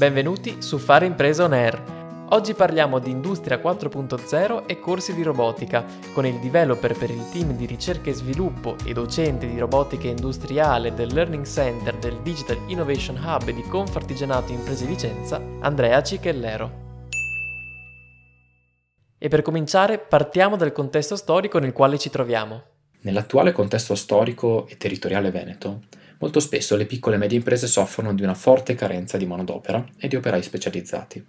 Benvenuti su Fare Impresa On Air. Oggi parliamo di Industria 4.0 e corsi di robotica, con il developer per il team di ricerca e sviluppo e docente di robotica industriale del Learning Center del Digital Innovation Hub di Confartigianato Imprese Vicenza, Andrea Cicchellero. E per cominciare partiamo dal contesto storico nel quale ci troviamo. Nell'attuale contesto storico e territoriale veneto, Molto spesso le piccole e medie imprese soffrono di una forte carenza di manodopera e di operai specializzati.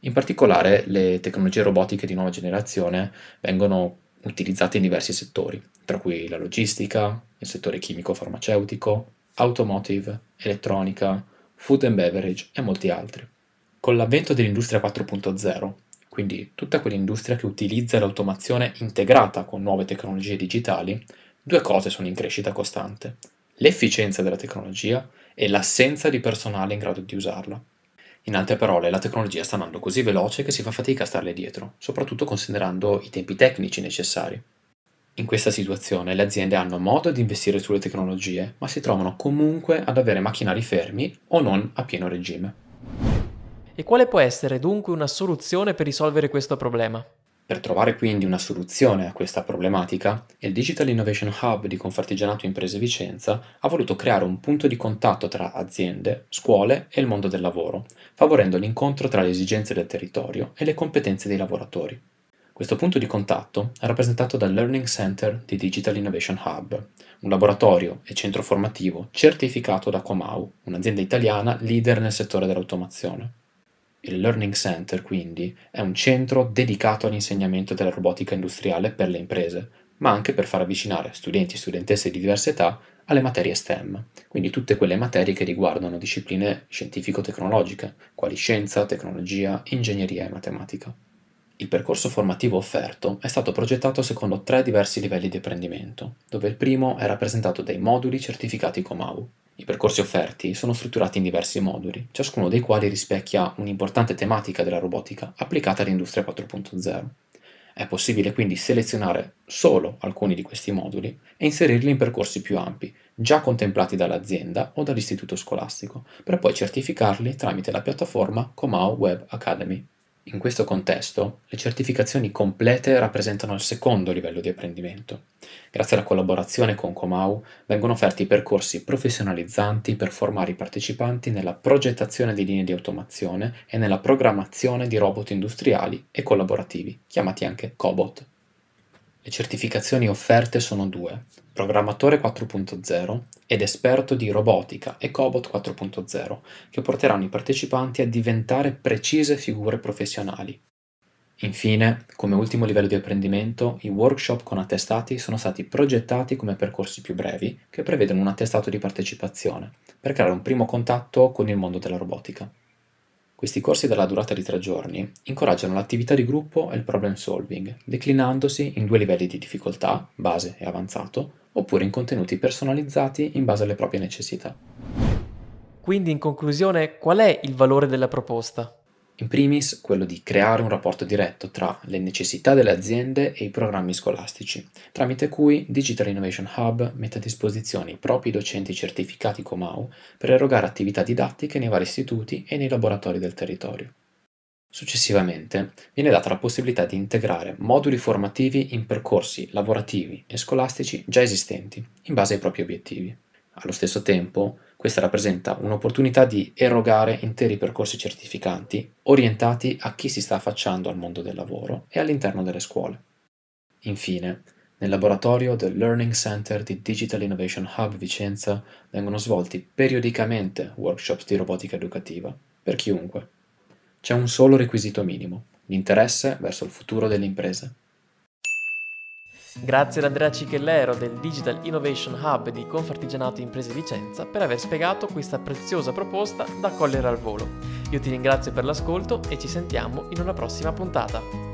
In particolare le tecnologie robotiche di nuova generazione vengono utilizzate in diversi settori, tra cui la logistica, il settore chimico-farmaceutico, automotive, elettronica, food and beverage e molti altri. Con l'avvento dell'industria 4.0, quindi tutta quell'industria che utilizza l'automazione integrata con nuove tecnologie digitali, due cose sono in crescita costante l'efficienza della tecnologia e l'assenza di personale in grado di usarla. In altre parole, la tecnologia sta andando così veloce che si fa fatica a starle dietro, soprattutto considerando i tempi tecnici necessari. In questa situazione le aziende hanno modo di investire sulle tecnologie, ma si trovano comunque ad avere macchinari fermi o non a pieno regime. E quale può essere dunque una soluzione per risolvere questo problema? Per trovare quindi una soluzione a questa problematica, il Digital Innovation Hub di Confartigianato Imprese Vicenza ha voluto creare un punto di contatto tra aziende, scuole e il mondo del lavoro, favorendo l'incontro tra le esigenze del territorio e le competenze dei lavoratori. Questo punto di contatto è rappresentato dal Learning Center di Digital Innovation Hub, un laboratorio e centro formativo certificato da Comau, un'azienda italiana leader nel settore dell'automazione. Il Learning Center, quindi, è un centro dedicato all'insegnamento della robotica industriale per le imprese, ma anche per far avvicinare studenti e studentesse di diverse età alle materie STEM, quindi tutte quelle materie che riguardano discipline scientifico-tecnologiche, quali scienza, tecnologia, ingegneria e matematica. Il percorso formativo offerto è stato progettato secondo tre diversi livelli di apprendimento, dove il primo è rappresentato dai moduli certificati Comau, i percorsi offerti sono strutturati in diversi moduli, ciascuno dei quali rispecchia un'importante tematica della robotica applicata all'industria 4.0. È possibile quindi selezionare solo alcuni di questi moduli e inserirli in percorsi più ampi, già contemplati dall'azienda o dall'istituto scolastico, per poi certificarli tramite la piattaforma Comau Web Academy. In questo contesto, le certificazioni complete rappresentano il secondo livello di apprendimento. Grazie alla collaborazione con Comau vengono offerti percorsi professionalizzanti per formare i partecipanti nella progettazione di linee di automazione e nella programmazione di robot industriali e collaborativi, chiamati anche cobot. Le certificazioni offerte sono due, programmatore 4.0 ed esperto di robotica e Cobot 4.0, che porteranno i partecipanti a diventare precise figure professionali. Infine, come ultimo livello di apprendimento, i workshop con attestati sono stati progettati come percorsi più brevi che prevedono un attestato di partecipazione, per creare un primo contatto con il mondo della robotica. Questi corsi dalla durata di tre giorni incoraggiano l'attività di gruppo e il problem solving, declinandosi in due livelli di difficoltà, base e avanzato, oppure in contenuti personalizzati in base alle proprie necessità. Quindi in conclusione, qual è il valore della proposta? In primis quello di creare un rapporto diretto tra le necessità delle aziende e i programmi scolastici, tramite cui Digital Innovation Hub mette a disposizione i propri docenti certificati Comau per erogare attività didattiche nei vari istituti e nei laboratori del territorio. Successivamente viene data la possibilità di integrare moduli formativi in percorsi lavorativi e scolastici già esistenti, in base ai propri obiettivi. Allo stesso tempo, questa rappresenta un'opportunità di erogare interi percorsi certificanti orientati a chi si sta affacciando al mondo del lavoro e all'interno delle scuole. Infine, nel laboratorio del Learning Center di Digital Innovation Hub Vicenza vengono svolti periodicamente workshop di robotica educativa per chiunque. C'è un solo requisito minimo, l'interesse verso il futuro delle imprese. Grazie ad Andrea Cicchellero del Digital Innovation Hub di Confartigianato Imprese Vicenza per aver spiegato questa preziosa proposta da cogliere al volo. Io ti ringrazio per l'ascolto e ci sentiamo in una prossima puntata.